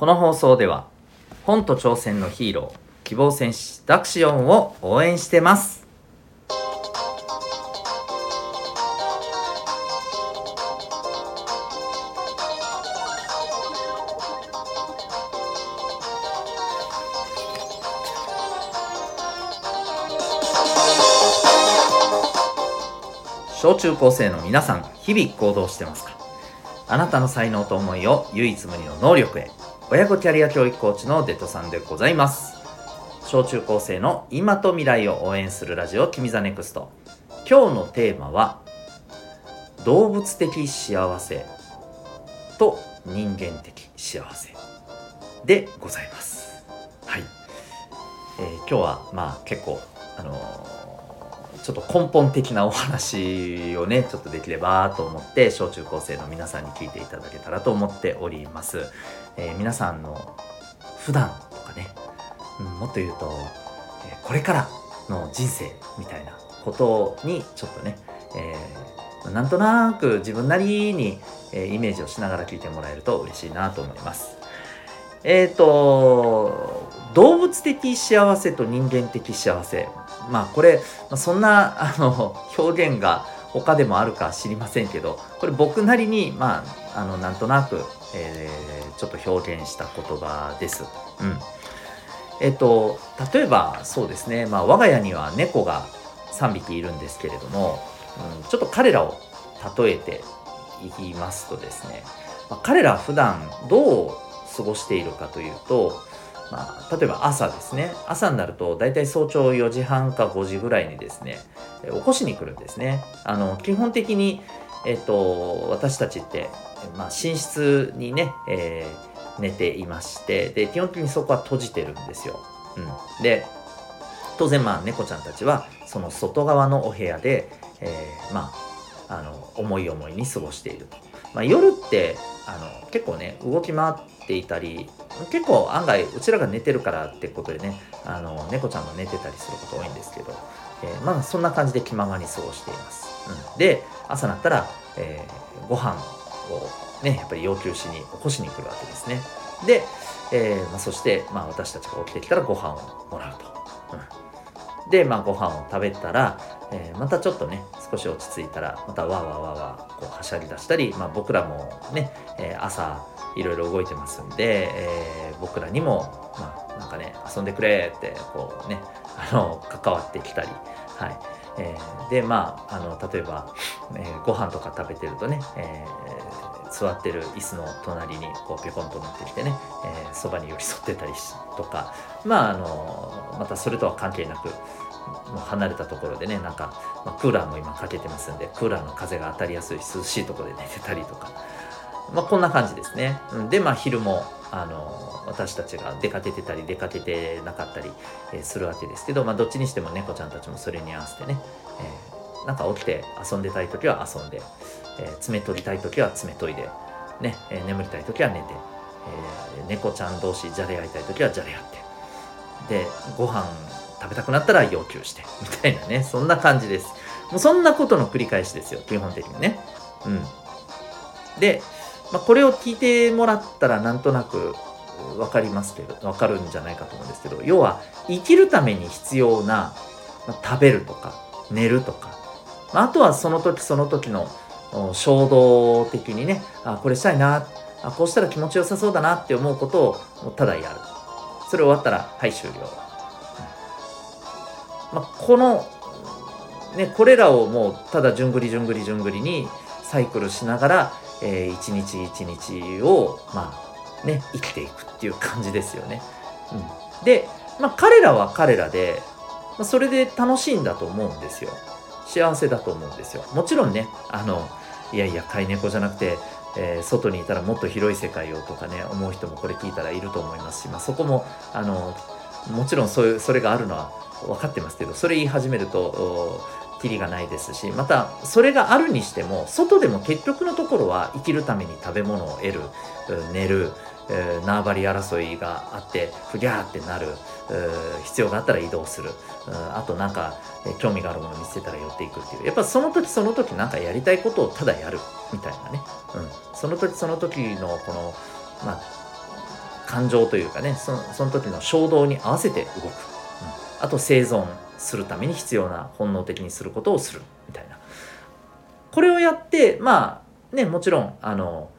この放送では本と挑戦のヒーロー希望戦士ダクシオンを応援してます。小中高生の皆さん日々行動してますか？あなたの才能と思いを唯一無二の能力へ親子キャリア教育コーチのデトさんでございます。小中高生の今と未来を応援するラジオ君 the NEXT。今日のテーマは動物的幸せと人間的幸せでございます。はい、えー、今日はまあ結構あのーちょっと根本的なお話をねちょっとできればと思って小中高生の皆さんに聞いていただけたらと思っております、えー、皆さんの普段とかね、うん、もっと言うと、えー、これからの人生みたいなことにちょっとね、えー、なんとなく自分なりに、えイメージをしながら聞いてもらえると嬉しいなと思います。えっ、と動物的幸せと人間的幸せ。まあこれそんなあの表現が他でもあるか知りませんけどこれ僕なりにまああのなんとなく、えー、ちょっと表現した言葉です。うん。えっと例えばそうですね、まあ、我が家には猫が3匹いるんですけれども、うん、ちょっと彼らを例えていきますとですね、まあ、彼ら普段どう過ごしているかというとまあ、例えば朝ですね。朝になると大体早朝4時半か5時ぐらいにですね起こしに来るんですね。あの基本的に、えっと、私たちって、まあ、寝室にね、えー、寝ていましてで基本的にそこは閉じてるんですよ、うん、で当然まあ猫ちゃんたちはその外側のお部屋で、えー、まああの思い思いに過ごしていると、まあ、夜ってあの結構ね動き回っていたり結構案外うちらが寝てるからってことでねあの猫ちゃんも寝てたりすること多いんですけど、えー、まあそんな感じで気ままに過ごしています、うん、で朝なったら、えー、ご飯をねやっぱり要求しに起こしに来るわけですね。で、えーまあ、そして、まあ、私たちが起きてきたらご飯をもらうと、うん、で、まあ、ご飯を食べたら、えー、またちょっとね少し落ち着いたらまたわわわわこうはしゃぎ出したり、まあ、僕らもね、えー、朝いろいろ動いてますんで、えー、僕らにも、まあ、なんかね、遊んでくれって、こうね、あの、関わってきたり、はい。えー、で、まあ、あの、例えば、えー、ご飯とか食べてるとね、えー、座ってる椅子の隣にこうピョコンと乗ってきてね、えー、そばに寄り添ってたりとか、まあ、あの、またそれとは関係なく、もう離れたところでね、なんか、まあ、クーラーも今かけてますんで、クーラーの風が当たりやすい涼しいところで寝てたりとか、まあ、こんな感じですね。で、まあ、昼も、あの、私たちが出かけてたり、出かけてなかったり、え、するわけですけど、まあ、どっちにしても猫ちゃんたちもそれに合わせてね、えー、なんか起きて遊んでたい時は遊んで、えー、爪取りたい時は爪研いで、ね、えー、眠りたい時は寝て、えー、猫ちゃん同士じゃれ合いたい時はじゃれ合って、で、ご飯食べたくなったら要求して、みたいなね、そんな感じです。もうそんなことの繰り返しですよ、基本的にね。うん。で、まあ、これを聞いてもらったらなんとなく分かりますけど分かるんじゃないかと思うんですけど要は生きるために必要な、まあ、食べるとか寝るとか、まあ、あとはその時その時の衝動的にねあこれしたいなあこうしたら気持ちよさそうだなって思うことをただやる。それ終わったらはい終了、まあ、このねこれらをもうただじゅんぐりじゅんぐりじゅんぐりにサイクルしながらえー、一日一日を、まあね、生きていくっていう感じですよね。うん、で、まあ、彼らは彼らで、まあ、それで楽しいんだと思うんですよ。幸せだと思うんですよ。もちろんね、あの、いやいや、飼い猫じゃなくて、えー、外にいたらもっと広い世界をとかね、思う人もこれ聞いたらいると思いますし、まあ、そこも、あの、もちろんそういう、それがあるのは分かってますけど、それ言い始めると、きりがないですしまたそれがあるにしても外でも結局のところは生きるために食べ物を得る寝る縄張り争いがあってふぎゃーってなる必要があったら移動する。あとなんか興味があるもの見つけたら寄っていくっていう。やっぱその時その時なんかやりたいことをただやるみたいなね、うん、その時その時のこのまあ感情というかねそのその時の衝動に合わせて動く、うん、あと生存。するために必要な本能的にすることをするみたいな。これをやってまあねもちろんあの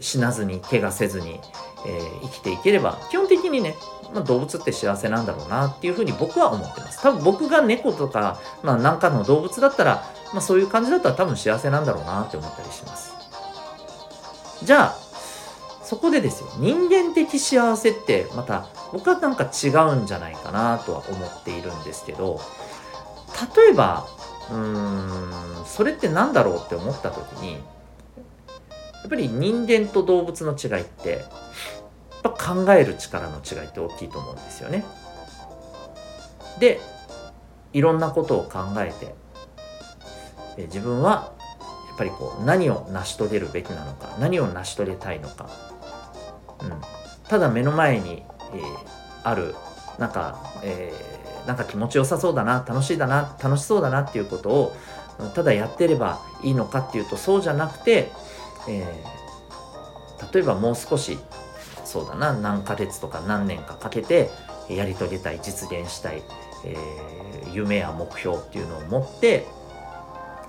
死なずに怪我せずに、えー、生きていければ基本的にね、まあ、動物って幸せなんだろうなっていうふうに僕は思ってます。多分僕が猫とか、まあ、何かの動物だったら、まあ、そういう感じだったら多分幸せなんだろうなって思ったりします。じゃあそこでですよ人間的幸せってまた僕はなんか違うんじゃないかなとは思っているんですけど例えばうーんそれって何だろうって思った時にやっぱり人間と動物の違いってやっぱ考える力の違いって大きいと思うんですよね。でいろんなことを考えて自分はやっぱりこう何を成し遂げるべきなのか何を成し遂げたいのか、うん、ただ目の前に、えー、あるなんか、えー、なんか気持ちよさそうだな楽しいだな楽しそうだなっていうことをただやってればいいのかっていうとそうじゃなくて、えー、例えばもう少しそうだな何ヶ月とか何年かかけてやり遂げたい実現したい、えー、夢や目標っていうのを持って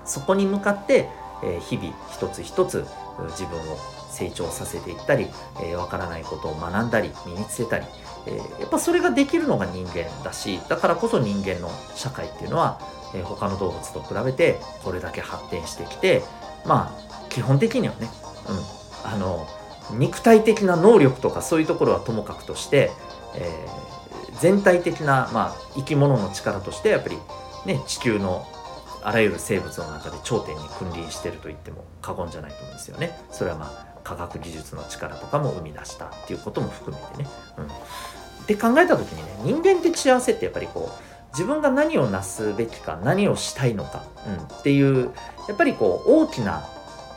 そこに向かって、えー、日々一つ一つ自分を成長させていったり、えー、分からないことを学んだり身につけたり、えー、やっぱそれができるのが人間だしだからこそ人間の社会っていうのは、えー、他の動物と比べてこれだけ発展してきてまあ基本的にはね、うん、あの肉体的な能力とかそういうところはともかくとして、えー、全体的な、まあ、生き物の力としてやっぱり、ね、地球のあらゆる生物の中で頂点に君臨してると言っても過言じゃないと思うんですよね。それはまあ科学技術の力とかも生み出したっていうことも含めてね。うん、って考えた時にね人間的幸せってやっぱりこう自分が何をなすべきか何をしたいのか、うん、っていうやっぱりこう大きな、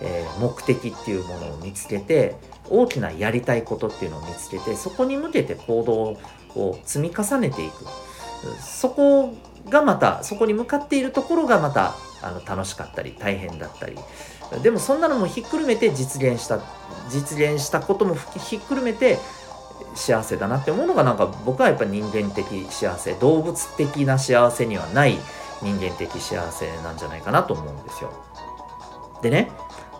えー、目的っていうものを見つけて大きなやりたいことっていうのを見つけてそこに向けて行動を積み重ねていくそこがまたそこに向かっているところがまたあの楽しかったり大変だったりでもそんなのもひっくるめて実現した実現したこともひっくるめて幸せだなって思うのがなんか僕はやっぱ人間的幸せ動物的な幸せにはない人間的幸せなんじゃないかなと思うんですよ。でね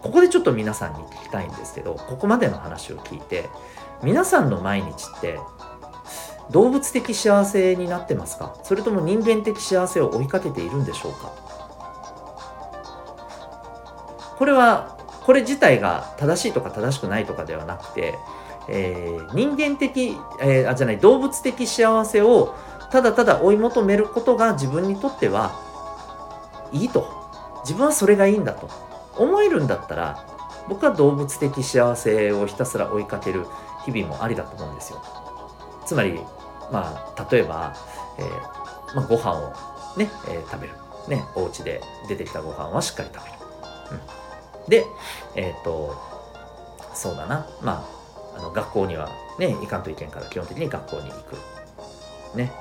ここでちょっと皆さんに聞きたいんですけどここまでの話を聞いて皆さんの毎日って動物的幸せになってますか？それとも人間的幸せを追いかけているんでしょうか？これはこれ自体が正しいとか正しくないとかではなくて、えー、人間的、えー、あじゃない動物的幸せをただただ追い求めることが自分にとってはいいと。自分はそれがいいんだと。思えるんだったら僕は動物的幸せをひたすら追いかける日々もありだと思うんですよ。つまりまあ例えば、えーまあ、ご飯をね、えー、食べる。ねお家で出てきたご飯はしっかり食べる、うん、でえっ、ー、とそうだな。まああの学校にはね行かんといけんから基本的に学校に行く。ね、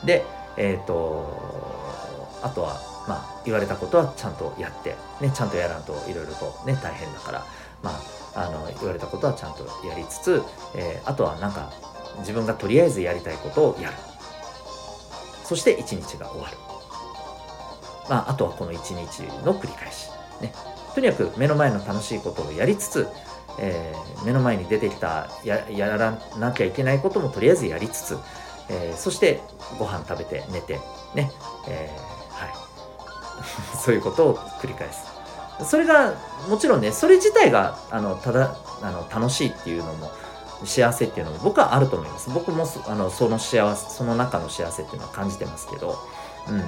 うん、でえっ、ー、とあとはまあ言われたことはちゃんとやって。ねちゃんとやらんといろいろとね大変だから。まああの言われたことはちゃんとやりつつ、えー、あとはなんか自分がとりあえずやりたいことをやる。そして一日が終わる。まああとはこの一日の繰り返し。ね。とにかく目の前の楽しいことをやりつつ、えー、目の前に出てきたややらなきゃいけないこともとりあえずやりつつ、えー、そしてご飯食べて寝てね、えー、はい。そういうことを繰り返す。それがもちろんねそれ自体があのただあの楽しいっていうのも幸せっていうのも僕はあると思います。僕もあのその幸せその中の幸せっていうのは感じてますけど、うん、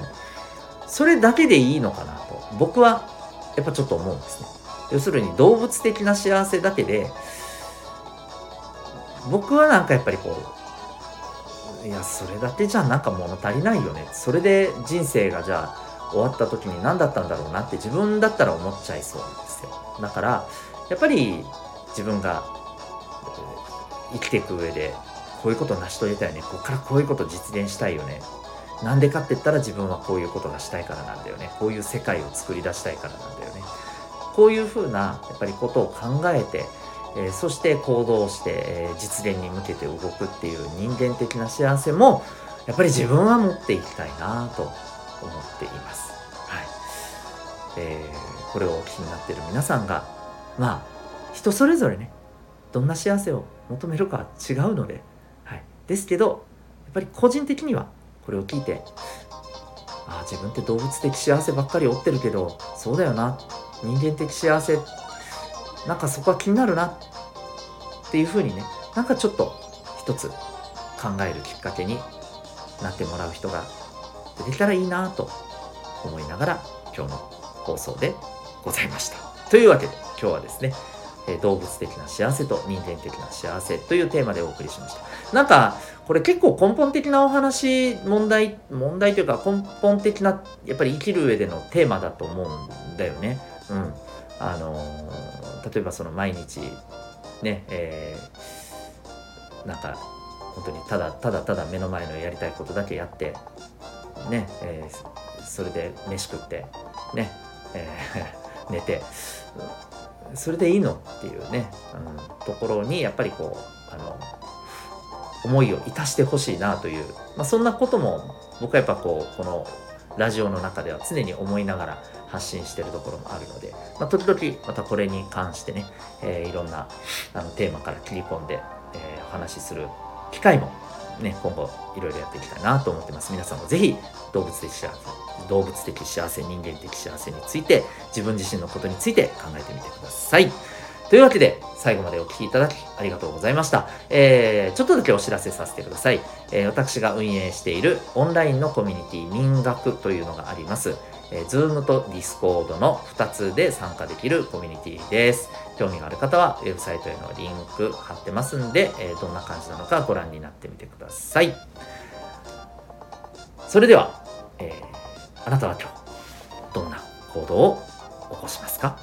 それだけでいいのかなと。僕はやっぱちょっと思うんですね。要するに動物的な幸せだけで僕はなんかやっぱりこういやそれだけじゃなんか物足りないよね。それで人生がじゃあ終わった時に何だったんだろうなって自分だったら思っちゃいそうなんですよ。だからやっぱり自分が生きていく上でこういうことを成し遂げたいね。ここからこういうこと実現したいよね。なんでかって言ったら自分はこういうことがしたいからなんだよねこういう世界を作り出したいからなんだよねこういうふうなやっぱりことを考えて、えー、そして行動して、えー、実現に向けて動くっていう人間的な幸せもやっぱり自分は持っていきたいなと思っています。はい。えー、これをお聞きになっている皆さんが、まあ、人それぞれね、どんな幸せを求めるかは違うので、はい。ですけど、やっぱり個人的にはこれを聞いて、ああ、自分って動物的幸せばっかり追ってるけど、そうだよな。人間的幸せ、なんかそこは気になるな。っていうふうにね、なんかちょっと一つ考えるきっかけになってもらう人が出てきたらいいなと思いながら今日の放送でございました。というわけで今日はですね、え動物的な幸せと人間的な幸せというテーマでお送りしました。なんか、これ結構根本的なお話、問題、問題というか根本的な、やっぱり生きる上でのテーマだと思うんだよね。うん。あのー、例えばその毎日、ね、えー、なんか本当にただただただ目の前のやりたいことだけやってね、えー、それで飯食ってね、えー、寝てそれでいいの？っていうね、うん、ところにやっぱりこうあの思いをいたしてほしいなという、まあ、そんなことも僕はやっぱこうこのラジオの中では常に思いながら発信してるところもあるので、まあ、時々またこれに関してね、えー、いろんなあのテーマから切り込んで、えー、お話しする機会もね、今後いろいろやっていきたいなと思ってます。皆さんもぜひ動物的幸せ、動物的幸せ、人間的幸せについて、自分自身のことについて考えてみてください。というわけで、最後までお聴きいただきありがとうございました。えー、ちょっとだけお知らせさせてください。えー、私が運営しているオンラインのコミュニティ民学というのがあります。えー、Zoom と Discord の2つで参加できるコミュニティです。興味がある方はウェブサイトへのリンク貼ってますんで、えー、どんな感じなのかご覧になってみてください。それでは、えー、あなたは今日どんな行動を起こしますか？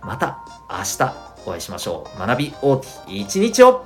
また明日お会いしましょう。学び大きい一日を